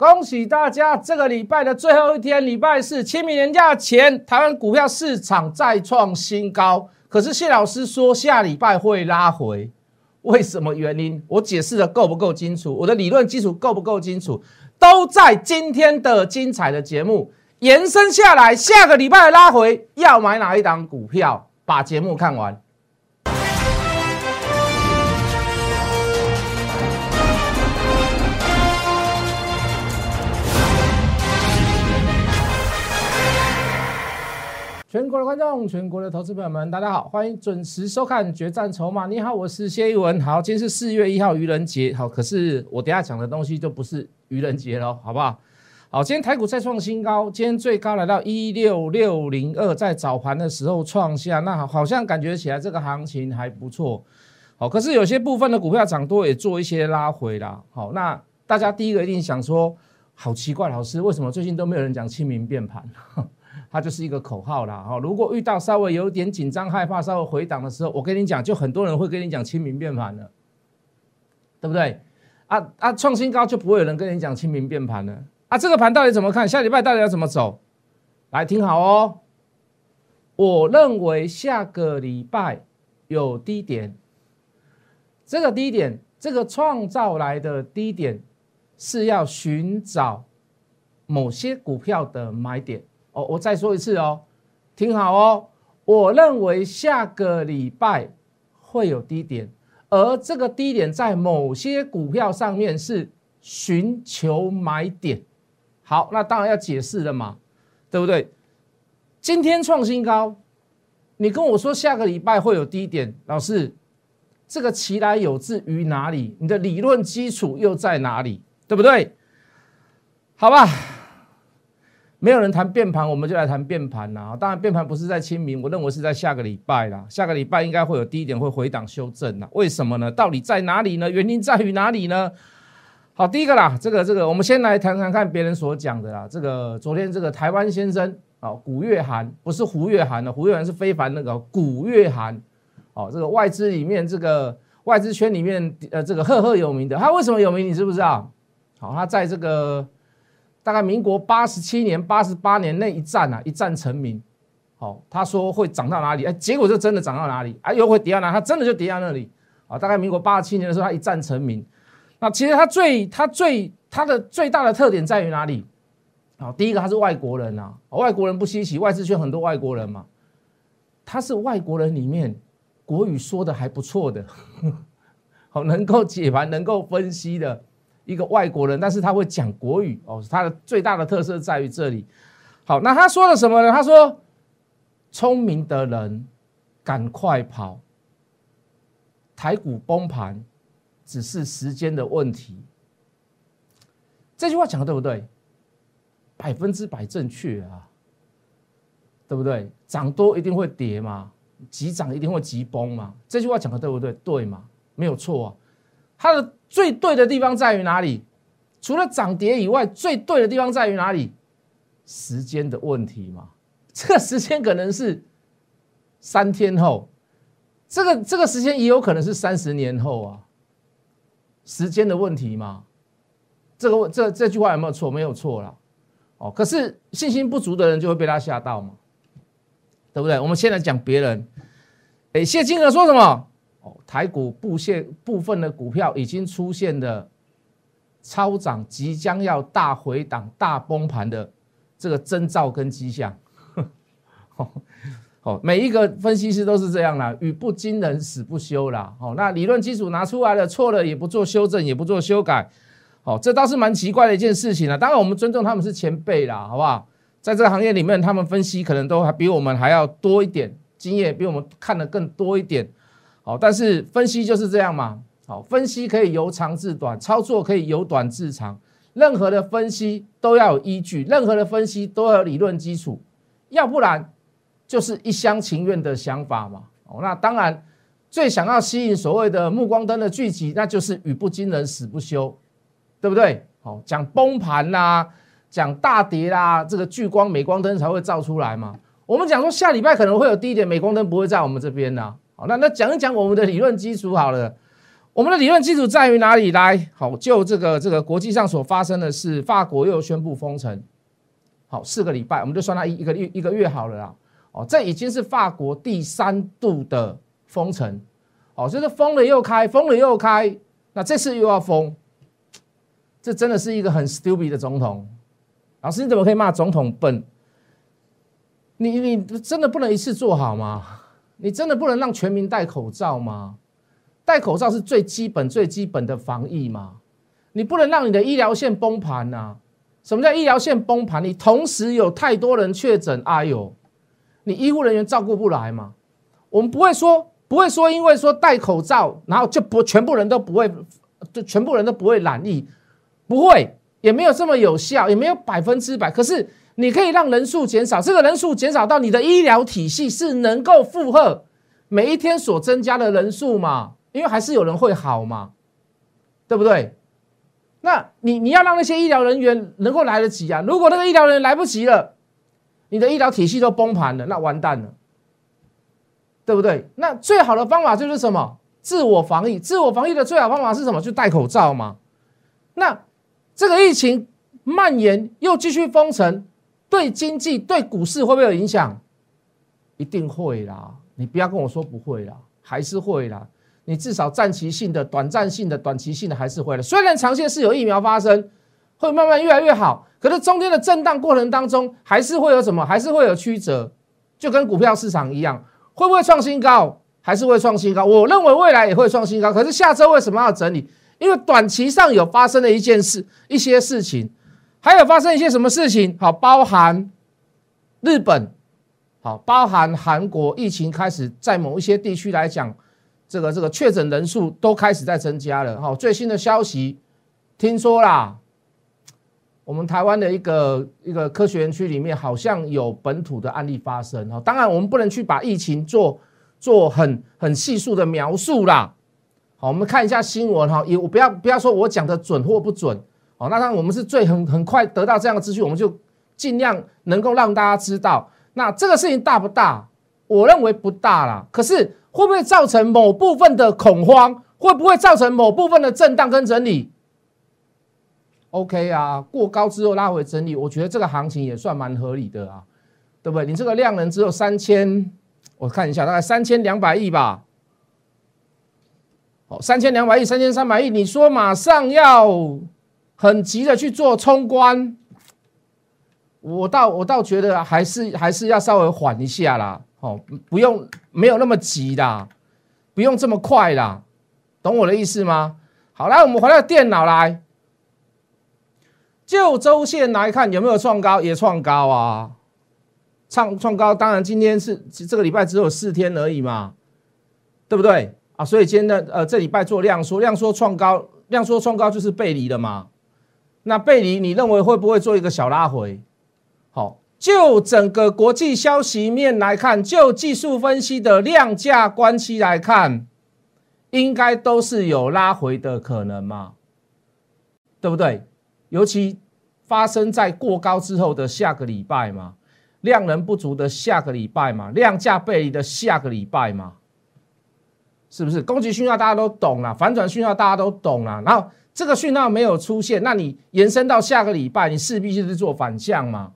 恭喜大家！这个礼拜的最后一天，礼拜四清明年假前，台湾股票市场再创新高。可是谢老师说下礼拜会拉回，为什么原因？我解释的够不够清楚？我的理论基础够不够清楚？都在今天的精彩的节目延伸下来。下个礼拜拉回要买哪一档股票？把节目看完。全国的观众，全国的投资朋友们，大家好，欢迎准时收看《决战筹码》。你好，我是谢一文。好，今天是四月一号，愚人节。好，可是我等下讲的东西就不是愚人节了，好不好？好，今天台股再创新高，今天最高来到一六六零二，在早盘的时候创下，那好像感觉起来这个行情还不错。好，可是有些部分的股票涨多，也做一些拉回啦。好，那大家第一个一定想说，好奇怪，老师为什么最近都没有人讲清明变盘？它就是一个口号啦，哈！如果遇到稍微有点紧张、害怕、稍微回档的时候，我跟你讲，就很多人会跟你讲清明变盘了，对不对？啊啊，创新高就不会有人跟你讲清明变盘了啊！这个盘到底怎么看？下礼拜到底要怎么走？来听好哦，我认为下个礼拜有低点，这个低点，这个创造来的低点是要寻找某些股票的买点。哦，我再说一次哦，听好哦。我认为下个礼拜会有低点，而这个低点在某些股票上面是寻求买点。好，那当然要解释了嘛，对不对？今天创新高，你跟我说下个礼拜会有低点，老师，这个其来有自于哪里？你的理论基础又在哪里？对不对？好吧。没有人谈变盘，我们就来谈变盘啦。当然，变盘不是在清明，我认为是在下个礼拜啦。下个礼拜应该会有低点会回档修正啦。为什么呢？到底在哪里呢？原因在于哪里呢？好，第一个啦，这个这个，我们先来谈谈看别人所讲的啦。这个昨天这个台湾先生啊，古月涵不是胡月涵的，胡月涵是非凡那个古月涵。哦，这个外资里面这个外资圈里面呃这个赫赫有名的，他为什么有名？你知不知道？好，他在这个。大概民国八十七年、八十八年那一战啊，一战成名。好，他说会涨到哪里？哎，结果就真的涨到哪里？哎，又会跌到哪？他真的就跌到那里。啊，大概民国八十七年的时候，他一战成名。那其实他最、他最、他的最大的特点在于哪里？好，第一个他是外国人啊，外国人不稀奇，外资圈很多外国人嘛。他是外国人里面国语说的还不错的，好，能够解盘、能够分析的。一个外国人，但是他会讲国语哦。他的最大的特色在于这里。好，那他说了什么呢？他说：“聪明的人赶快跑，台股崩盘只是时间的问题。”这句话讲的对不对？百分之百正确啊，对不对？涨多一定会跌嘛，急涨一定会急崩嘛。这句话讲的对不对？对嘛，没有错啊。它的最对的地方在于哪里？除了涨跌以外，最对的地方在于哪里？时间的问题嘛。这个时间可能是三天后，这个这个时间也有可能是三十年后啊。时间的问题嘛。这个这这句话有没有错？没有错啦。哦，可是信心不足的人就会被他吓到嘛，对不对？我们现在讲别人。哎，谢金河说什么？台股部线部分的股票已经出现了超涨，即将要大回档、大崩盘的这个征兆跟迹象。好，每一个分析师都是这样啦，语不惊人死不休啦。好，那理论基础拿出来了，错了也不做修正，也不做修改。好，这倒是蛮奇怪的一件事情啊。当然，我们尊重他们是前辈啦，好不好？在这个行业里面，他们分析可能都还比我们还要多一点经验，比我们看的更多一点。好，但是分析就是这样嘛。好，分析可以由长至短，操作可以由短至长。任何的分析都要有依据，任何的分析都要有理论基础，要不然就是一厢情愿的想法嘛。哦，那当然最想要吸引所谓的目光灯的聚集，那就是语不惊人死不休，对不对？好，讲崩盘啦，讲大跌啦，这个聚光镁光灯才会照出来嘛。我们讲说下礼拜可能会有低点，镁光灯不会在我们这边呢。那那讲一讲我们的理论基础好了。我们的理论基础在于哪里？来，好，就这个这个国际上所发生的是，法国又宣布封城，好，四个礼拜，我们就算它一一个月一个月好了啦。哦，这已经是法国第三度的封城，哦，就是封了又开，封了又开，那这次又要封，这真的是一个很 stupid 的总统。老师，你怎么可以骂总统笨？你你真的不能一次做好吗？你真的不能让全民戴口罩吗？戴口罩是最基本、最基本的防疫嘛？你不能让你的医疗线崩盘呐！什么叫医疗线崩盘？你同时有太多人确诊，哎呦，你医护人员照顾不来嘛？我们不会说，不会说，因为说戴口罩，然后就不全部人都不会，就全部人都不会染疫，不会，也没有这么有效，也没有百分之百。可是你可以让人数减少，这个人数减少到你的医疗体系是能够负荷每一天所增加的人数嘛？因为还是有人会好嘛，对不对？那你你要让那些医疗人员能够来得及啊！如果那个医疗人员来不及了，你的医疗体系都崩盘了，那完蛋了，对不对？那最好的方法就是什么？自我防疫。自我防疫的最好方法是什么？就戴口罩嘛。那这个疫情蔓延又继续封城，对经济、对股市会不会有影响？一定会啦！你不要跟我说不会啦，还是会啦。你至少暂期性的、短暂性的、短期性的还是会了。虽然长线是有疫苗发生，会慢慢越来越好，可是中间的震荡过程当中，还是会有什么？还是会有曲折，就跟股票市场一样，会不会创新高？还是会创新高？我认为未来也会创新高。可是下周为什么要整理？因为短期上有发生的一件事、一些事情，还有发生一些什么事情？好，包含日本，好，包含韩国疫情开始在某一些地区来讲。这个这个确诊人数都开始在增加了好，最新的消息听说啦，我们台湾的一个一个科学园区里面好像有本土的案例发生哈，当然我们不能去把疫情做做很很细数的描述啦，好，我们看一下新闻哈，也不要不要说我讲的准或不准，好，那当然我们是最很很快得到这样的资讯，我们就尽量能够让大家知道，那这个事情大不大？我认为不大啦，可是。会不会造成某部分的恐慌？会不会造成某部分的震荡跟整理？OK 啊，过高之后拉回整理，我觉得这个行情也算蛮合理的啊，对不对？你这个量能只有三千，我看一下，大概三千两百亿吧。哦，三千两百亿、三千三百亿，你说马上要很急的去做冲关，我倒我倒觉得还是还是要稍微缓一下啦。哦，不用，没有那么急啦，不用这么快啦，懂我的意思吗？好，来，我们回到电脑来，就周线来看有没有创高，也创高啊，创创高，当然今天是这个礼拜只有四天而已嘛，对不对？啊？所以今天的呃这礼拜做量缩，量缩创高，量缩创高就是背离的嘛，那背离你认为会不会做一个小拉回？好。就整个国际消息面来看，就技术分析的量价关系来看，应该都是有拉回的可能嘛，对不对？尤其发生在过高之后的下个礼拜嘛，量能不足的下个礼拜嘛，量价背离的下个礼拜嘛，是不是？攻击讯号大家都懂了，反转讯号大家都懂了，然后这个讯号没有出现，那你延伸到下个礼拜，你势必就是做反向嘛。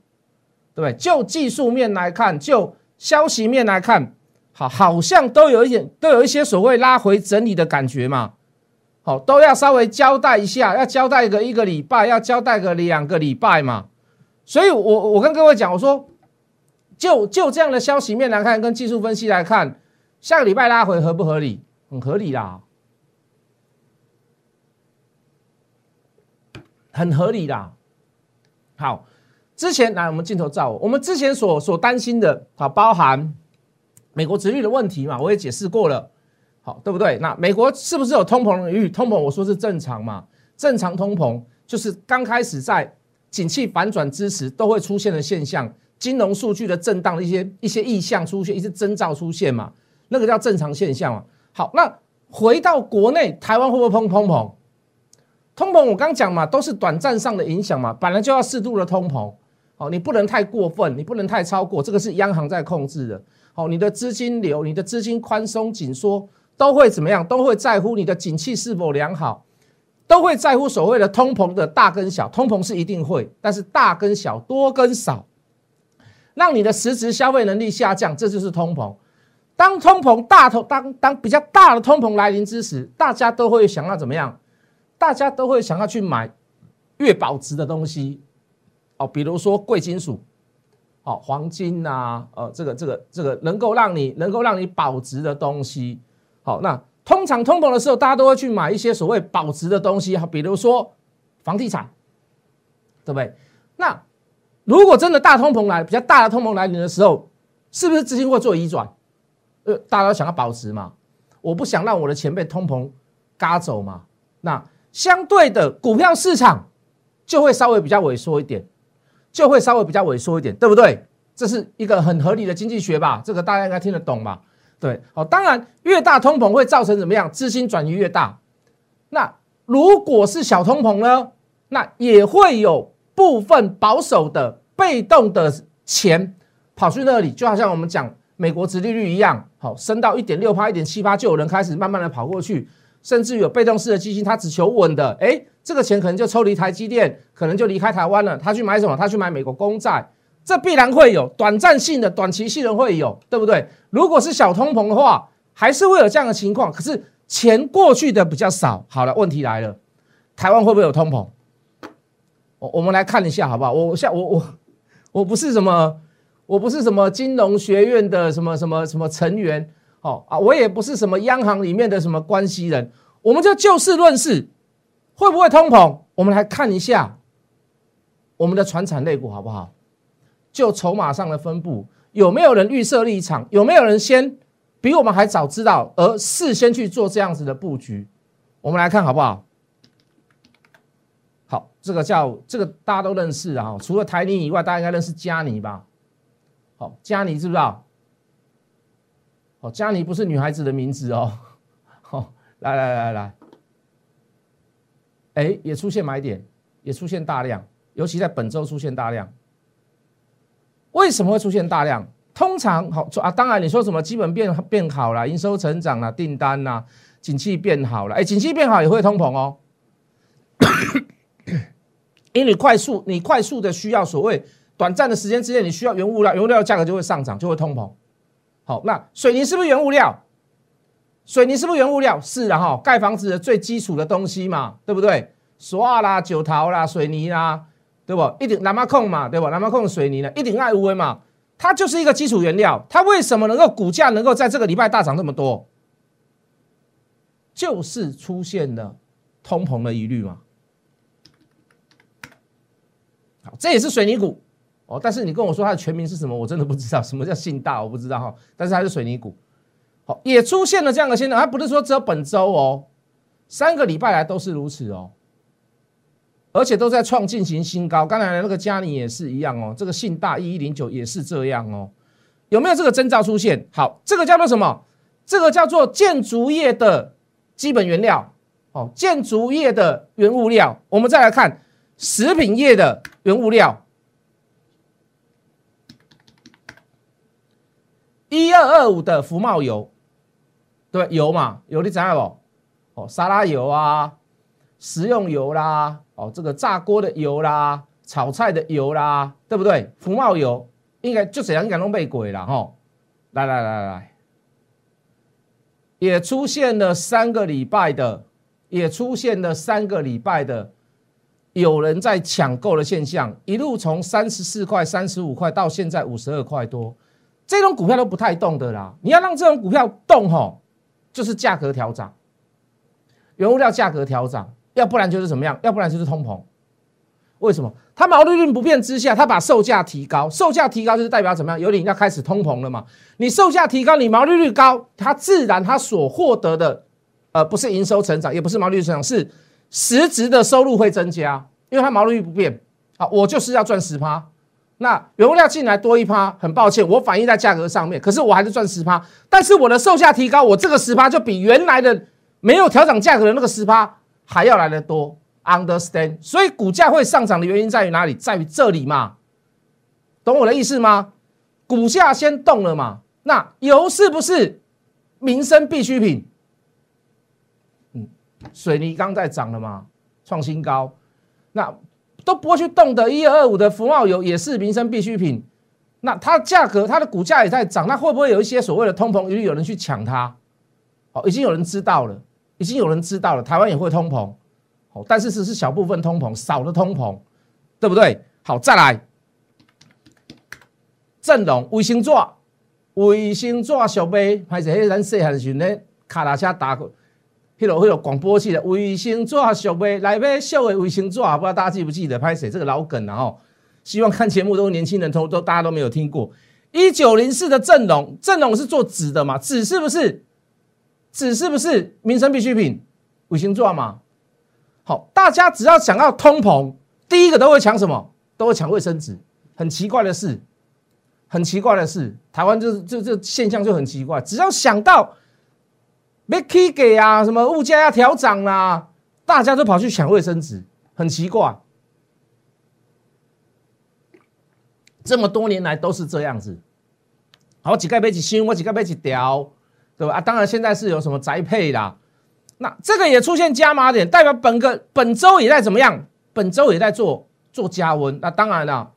对不对？就技术面来看，就消息面来看，好，好像都有一点，都有一些所谓拉回整理的感觉嘛。好，都要稍微交代一下，要交代个一个礼拜，要交代个两个礼拜嘛。所以，我我跟各位讲，我说，就就这样的消息面来看，跟技术分析来看，下个礼拜拉回合不合理？很合理啦，很合理啦。好。之前来我们镜头照，我们之前所所担心的，啊，包含美国殖率的问题嘛，我也解释过了，好，对不对？那美国是不是有通膨的余通膨，我说是正常嘛，正常通膨就是刚开始在景气反转之时都会出现的现象，金融数据的震荡的一些一些意向出现，一些征兆出现嘛，那个叫正常现象嘛。好，那回到国内，台湾会不会碰通膨？通膨我刚讲嘛，都是短暂上的影响嘛，本来就要适度的通膨。好，你不能太过分，你不能太超过，这个是央行在控制的。好，你的资金流，你的资金宽松紧缩，都会怎么样？都会在乎你的景气是否良好，都会在乎所谓的通膨的大跟小。通膨是一定会，但是大跟小、多跟少，让你的实质消费能力下降，这就是通膨。当通膨大头当当比较大的通膨来临之时，大家都会想要怎么样？大家都会想要去买越保值的东西哦，比如说贵金属，哦，黄金呐，呃，这个这个这个能够让你能够让你保值的东西。好，那通常通膨的时候，大家都会去买一些所谓保值的东西，哈，比如说房地产，对不对？那如果真的大通膨来，比较大的通膨来临的时候，是不是资金会做移转？呃，大家都想要保值嘛，我不想让我的钱被通膨嘎走嘛。那相对的股票市场就会稍微比较萎缩一点，就会稍微比较萎缩一点，对不对？这是一个很合理的经济学吧？这个大家应该听得懂吧？对，好，当然越大通膨会造成怎么样？资金转移越大。那如果是小通膨呢？那也会有部分保守的被动的钱跑去那里，就好像我们讲。美国殖利率一样，好升到一点六趴、一点七趴，就有人开始慢慢的跑过去，甚至有被动式的基金，他只求稳的，哎，这个钱可能就抽离台积电，可能就离开台湾了，他去买什么？他去买美国公债，这必然会有短暂性的、短期性的会有，对不对？如果是小通膨的话，还是会有这样的情况，可是钱过去的比较少。好了，问题来了，台湾会不会有通膨？我我们来看一下好不好？我像我我我不是什么。我不是什么金融学院的什么什么什么成员，哦啊，我也不是什么央行里面的什么关系人，我们就就事论事，会不会通膨？我们来看一下我们的船产类股好不好？就筹码上的分布，有没有人预设立场？有没有人先比我们还早知道，而事先去做这样子的布局？我们来看好不好？好，这个叫这个大家都认识啊，除了台泥以外，大家应该认识嘉泥吧？好，佳妮知不知道？哦，佳妮不是女孩子的名字哦。好，来来来来，哎，也出现买点，也出现大量，尤其在本周出现大量。为什么会出现大量？通常好啊，当然你说什么基本变变好了，营收成长了，订单呐，景气变好了，哎，景气变好也会通膨哦。因为你快速，你快速的需要所谓。短暂的时间之内，你需要原物料，原物料价格就会上涨，就会通膨。好，那水泥是不是原物料？水泥是不是原物料？是的哈，盖房子的最基础的东西嘛，对不对？石化啦、九桃啦、水泥啦，对不？一顶南马控嘛，对不？南马控水泥呢，一顶爱乌嘛，它就是一个基础原料。它为什么能够股价能够在这个礼拜大涨这么多？就是出现了通膨的疑虑嘛。好，这也是水泥股。哦，但是你跟我说它的全名是什么，我真的不知道。什么叫信大，我不知道哈。但是它是水泥股，好，也出现了这样的现象。它不是说只有本周哦，三个礼拜来都是如此哦，而且都在创进行新高。刚才那个嘉尼也是一样哦，这个信大一一零九也是这样哦。有没有这个征兆出现？好，这个叫做什么？这个叫做建筑业的基本原料哦，建筑业的原物料。我们再来看食品业的原物料。一二二五的福茂油，对油嘛，油你知道不？哦，沙拉油啊，食用油啦，哦，这个炸锅的油啦，炒菜的油啦，对不对？福茂油应该就这样，应该弄被鬼了哈。来来来来，也出现了三个礼拜的，也出现了三个礼拜的有人在抢购的现象，一路从三十四块、三十五块到现在五十二块多。这种股票都不太动的啦，你要让这种股票动吼，就是价格调涨，原物料价格调涨，要不然就是怎么样？要不然就是通膨。为什么？它毛利率不变之下，它把售价提高，售价提高就是代表怎么样？有点要开始通膨了嘛。你售价提高，你毛利率高，它自然它所获得的，呃，不是营收成长，也不是毛利率成长，是实质的收入会增加，因为它毛利率不变啊，我就是要赚十趴。那原物料进来多一趴，很抱歉，我反映在价格上面，可是我还是赚十趴。但是我的售价提高，我这个十趴就比原来的没有调整价格的那个十趴还要来的多。Understand？所以股价会上涨的原因在于哪里？在于这里嘛？懂我的意思吗？股价先动了嘛？那油是不是民生必需品？嗯水泥刚在涨了嘛，创新高，那都不会去动的。一二二五的福茂油也是民生必需品，那它价格它的股价也在涨，那会不会有一些所谓的通膨，有有人去抢它？哦，已经有人知道了，已经有人知道了，台湾也会通膨，哦，但是只是小部分通膨，少的通膨，对不对？好，再来，阵容卫星座。卫星纸小杯，还是迄咱细汉时咧，卡拉车打过，迄落迄落广播器的卫星纸小杯，来杯秀的卫星纸，不知道大家记不记得？拍谁这个老梗啊？哦，希望看节目都年轻人都都大家都没有听过。一九零四的阵容，阵容是做纸的嘛？纸是不是？纸是不是民生必需品？卫星纸嘛？好，大家只要想要通膨，第一个都会抢什么？都会抢卫生纸。很奇怪的是。很奇怪的是，台湾就是就这现象就很奇怪，只要想到没 K 给啊，什么物价要调涨啦，大家都跑去抢卫生纸，很奇怪。这么多年来都是这样子。好几个杯子新，我几个杯子调，对吧？啊，当然现在是有什么宅配啦，那这个也出现加码点，代表本个本周也在怎么样？本周也在做做加温，那当然了。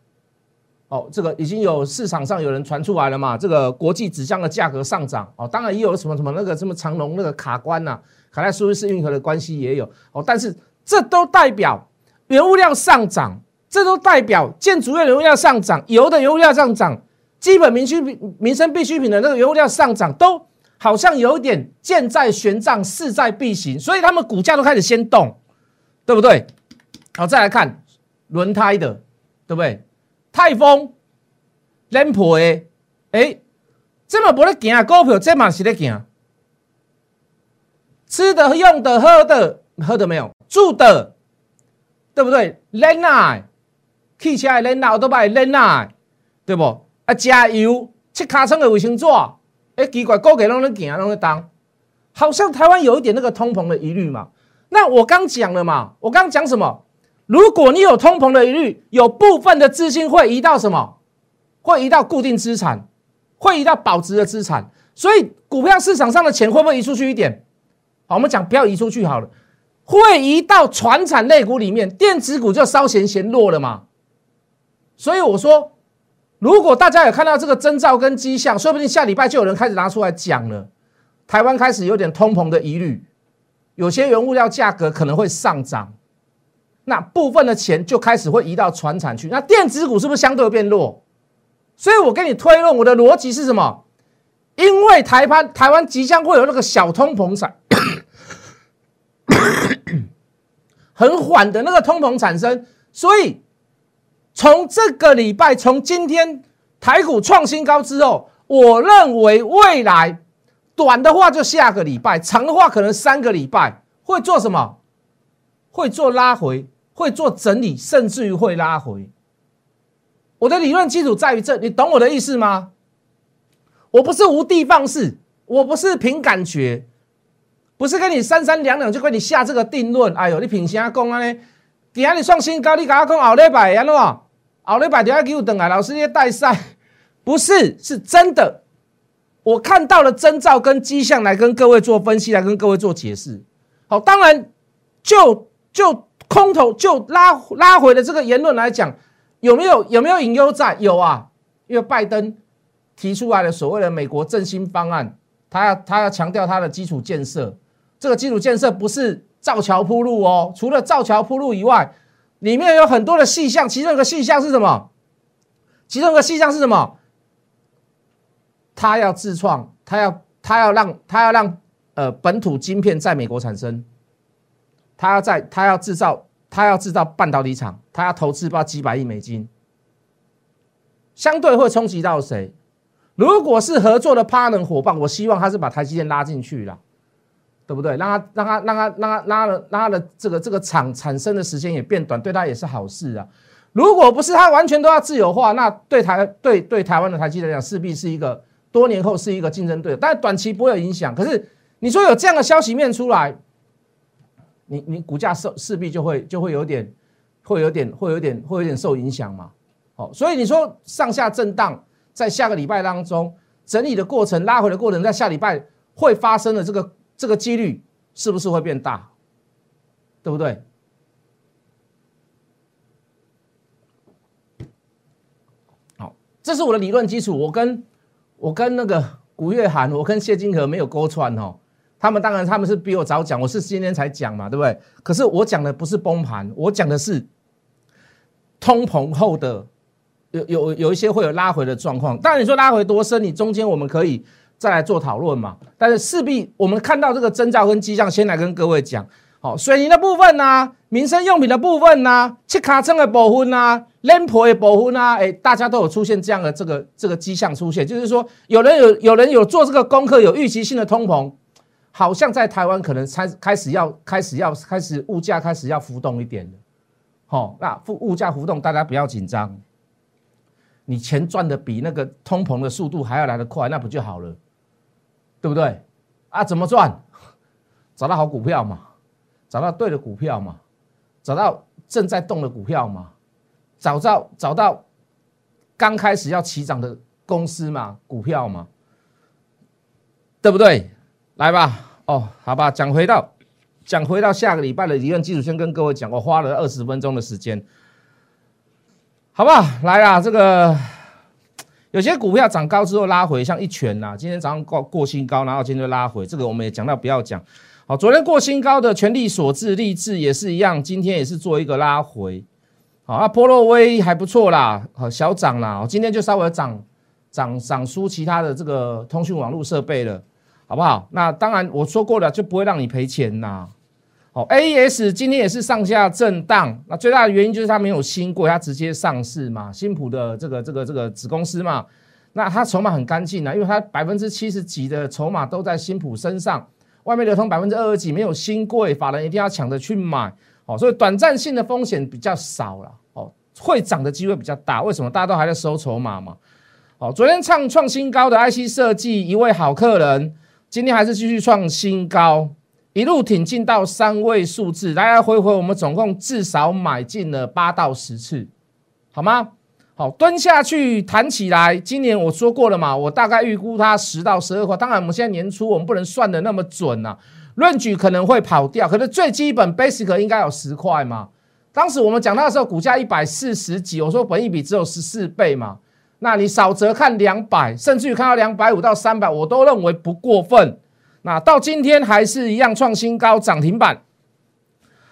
哦，这个已经有市场上有人传出来了嘛？这个国际纸浆的价格上涨哦，当然也有什么什么那个什么长隆那个卡关呐，卡在苏伊士运河的关系也有哦，但是这都代表原物料上涨，这都代表建筑业原物料上涨，油的原物料上涨，基本民需、民生必需品的那个原物料上涨，都好像有点箭在弦上，势在必行，所以他们股价都开始先动，对不对？好，再来看轮胎的，对不对？泰丰、冷普的，哎，这么不咧行股票，这嘛是咧行。吃的、用的、喝的，喝的没有？住的，对不对？冷奶，汽车的冷奶，都买冷奶，对不？啊，加油，吃卡层的卫生纸，哎，奇怪，股价拢咧行，拢咧当，好像台湾有一点那个通膨的疑虑嘛。那我刚讲了嘛，我刚讲什么？如果你有通膨的疑虑，有部分的资金会移到什么？会移到固定资产，会移到保值的资产。所以股票市场上的钱会不会移出去一点？好，我们讲不要移出去好了，会移到传产类股里面，电子股就稍嫌嫌弱了嘛。所以我说，如果大家有看到这个征兆跟迹象，说不定下礼拜就有人开始拿出来讲了。台湾开始有点通膨的疑虑，有些原物料价格可能会上涨。那部分的钱就开始会移到船产去，那电子股是不是相对变弱？所以我跟你推论，我的逻辑是什么？因为台湾台湾即将会有那个小通膨产，很缓的那个通膨产生，所以从这个礼拜，从今天台股创新高之后，我认为未来短的话就下个礼拜，长的话可能三个礼拜会做什么？会做拉回。会做整理，甚至于会拉回。我的理论基础在于这，你懂我的意思吗？我不是无的放矢，我不是凭感觉，不是跟你三三两两就跟你下这个定论。哎呦，你凭啥讲啊？呢？底下你创新高，你跟我讲后礼拜安怎？后礼拜就要给我等来，老师你带赛，不是是真的。我看到了征兆跟迹象，来跟各位做分析，来跟各位做解释。好，当然就就。空头就拉拉回的这个言论来讲，有没有有没有隐忧在？有啊，因为拜登提出来的所谓的美国振兴方案，他要他要强调他的基础建设，这个基础建设不是造桥铺路哦，除了造桥铺路以外，里面有很多的细项，其中一个细项是什么？其中一个细项是什么？他要自创，他要他要让他要让呃本土晶片在美国产生。他要在，他要制造，他要制造半导体厂，他要投资不知道几百亿美金，相对会冲击到谁？如果是合作的 partner 伙伴，我希望他是把台积电拉进去了，对不对？让他让他让他让他拉了拉了这个这个厂产生的时间也变短，对他也是好事啊。如果不是他完全都要自由化，那对台对对台湾的台积电来讲，势必是一个多年后是一个竞争对手，但是短期不会有影响。可是你说有这样的消息面出来？你你股价受势必就会就会有点，会有点会有点会有点受影响嘛，好，所以你说上下震荡在下个礼拜当中整理的过程拉回的过程，在下礼拜会发生的这个这个几率是不是会变大？对不对？好，这是我的理论基础。我跟我跟那个古月涵，我跟谢金河没有勾串哦。他们当然他们是比我早讲，我是今天才讲嘛，对不对？可是我讲的不是崩盘，我讲的是通膨后的有有有一些会有拉回的状况。当然你说拉回多深，你中间我们可以再来做讨论嘛。但是势必我们看到这个征兆跟迹象，先来跟各位讲。好，水泥的部分呢，民生用品的部分呢，切卡称的部分呢，冷婆的部分呢，哎，大家都有出现这样的这个这个迹象出现，就是说有人有有人有做这个功课，有预期性的通膨，好像在台湾可能开开始要开始要开始物价开始要浮动一点了。好，那物物价浮动，大家不要紧张，你钱赚的比那个通膨的速度还要来得快，那不就好了？对不对？啊，怎么赚？找到好股票嘛。找到对的股票嘛？找到正在动的股票嘛？找到找到刚开始要起涨的公司嘛？股票嘛？对不对？来吧，哦，好吧，讲回到讲回到下个礼拜的理论基础，先跟各位讲，我花了二十分钟的时间，好不好？来啦，这个有些股票涨高之后拉回，像一拳呐，今天早上过过新高，然后今天就拉回，这个我们也讲到不要讲。好，昨天过新高的全力所致，励志也是一样，今天也是做一个拉回。好，那波洛威还不错啦，好小涨啦，今天就稍微涨涨涨输其他的这个通讯网络设备了，好不好？那当然我说过了，就不会让你赔钱呐。好，A E S 今天也是上下震荡，那最大的原因就是它没有新贵，它直接上市嘛，新普的这个这个这个子公司嘛，那它筹码很干净啊，因为它百分之七十几的筹码都在新普身上。外面流通百分之二十几，没有新贵，法人一定要抢着去买，哦，所以短暂性的风险比较少了，哦，会涨的机会比较大。为什么？大家都还在收筹码嘛，哦，昨天创创新高的 IC 设计一位好客人，今天还是继续创新高，一路挺进到三位数字，来来回回我们总共至少买进了八到十次，好吗？好，蹲下去弹起来。今年我说过了嘛，我大概预估它十到十二块。当然，我们现在年初我们不能算的那么准呐，论据可能会跑掉。可是最基本 basic 应该有十块嘛。当时我们讲它的时候，股价一百四十几，我说本益比只有十四倍嘛。那你少则看两百，甚至于看到两百五到三百，我都认为不过分。那到今天还是一样创新高，涨停板。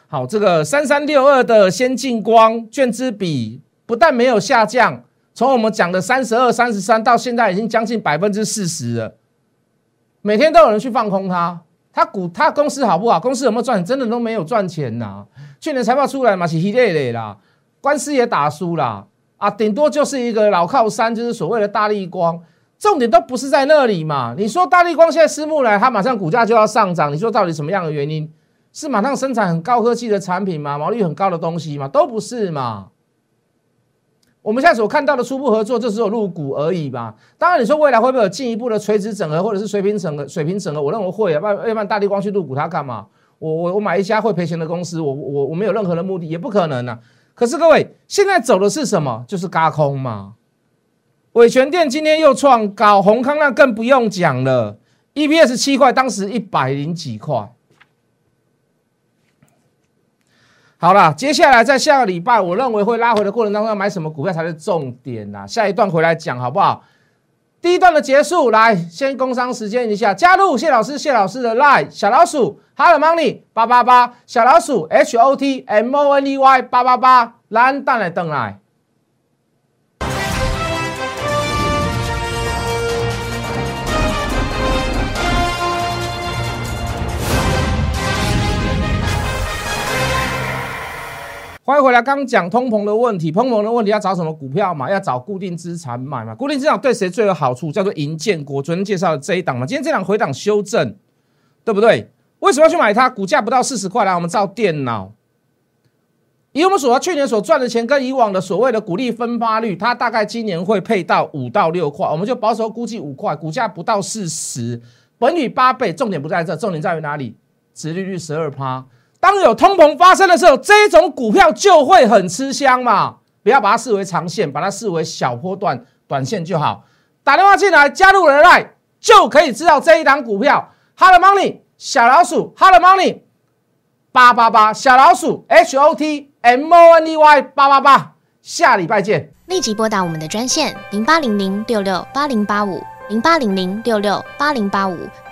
好，这个三三六二的先进光券资比。不但没有下降，从我们讲的三十二、三十三到现在已经将近百分之四十了。每天都有人去放空它，它股它公司好不好？公司有没有赚？真的都没有赚钱呐。去年财报出来嘛，是稀累累啦，官司也打输啦，啊，顶多就是一个老靠山，就是所谓的大力光。重点都不是在那里嘛。你说大力光现在私募来，它马上股价就要上涨，你说到底什么样的原因？是马上生产很高科技的产品吗？毛利很高的东西吗？都不是嘛。我们现在所看到的初步合作，就只有入股而已嘛。当然，你说未来会不会有进一步的垂直整合，或者是水平整合？水平整合，我认为会啊。要不然大力光去入股它干嘛？我我我买一家会赔钱的公司，我我我没有任何的目的，也不可能啊。可是各位，现在走的是什么？就是嘎空嘛。伟全店今天又创高，宏康那更不用讲了，EPS 七块，当时一百零几块。好了，接下来在下个礼拜，我认为会拉回的过程当中，要买什么股票才是重点呐？下一段回来讲好不好？第一段的结束，来先工商时间一下，加入谢老师谢老师的 Line 小老鼠 Hello Money 八八八小老鼠 H O T M O N E Y 八八八，蓝蛋来等来。欢迎回来。刚讲通膨的问题，通膨的问题要找什么股票嘛？要找固定资产买嘛？固定资产对谁最有好处？叫做银建国。昨天介绍的这一档嘛，今天这档回档修正，对不对？为什么要去买它？股价不到四十块来，我们造电脑。以我们所去年所赚的钱，跟以往的所谓的股利分发率，它大概今年会配到五到六块，我们就保守估计五块。股价不到四十，本率八倍。重点不在这，重点在于哪里？殖利率十二趴。当有通膨发生的时候，这种股票就会很吃香嘛。不要把它视为长线，把它视为小波段、短线就好。打电话进来加入人来，就可以知道这一档股票。Hello Money 小老鼠，Hello Money 八八八，小老鼠 H O T M O N E Y 八八八，下礼拜见。立即拨打我们的专线零八零零六六八零八五零八零零六六八零八五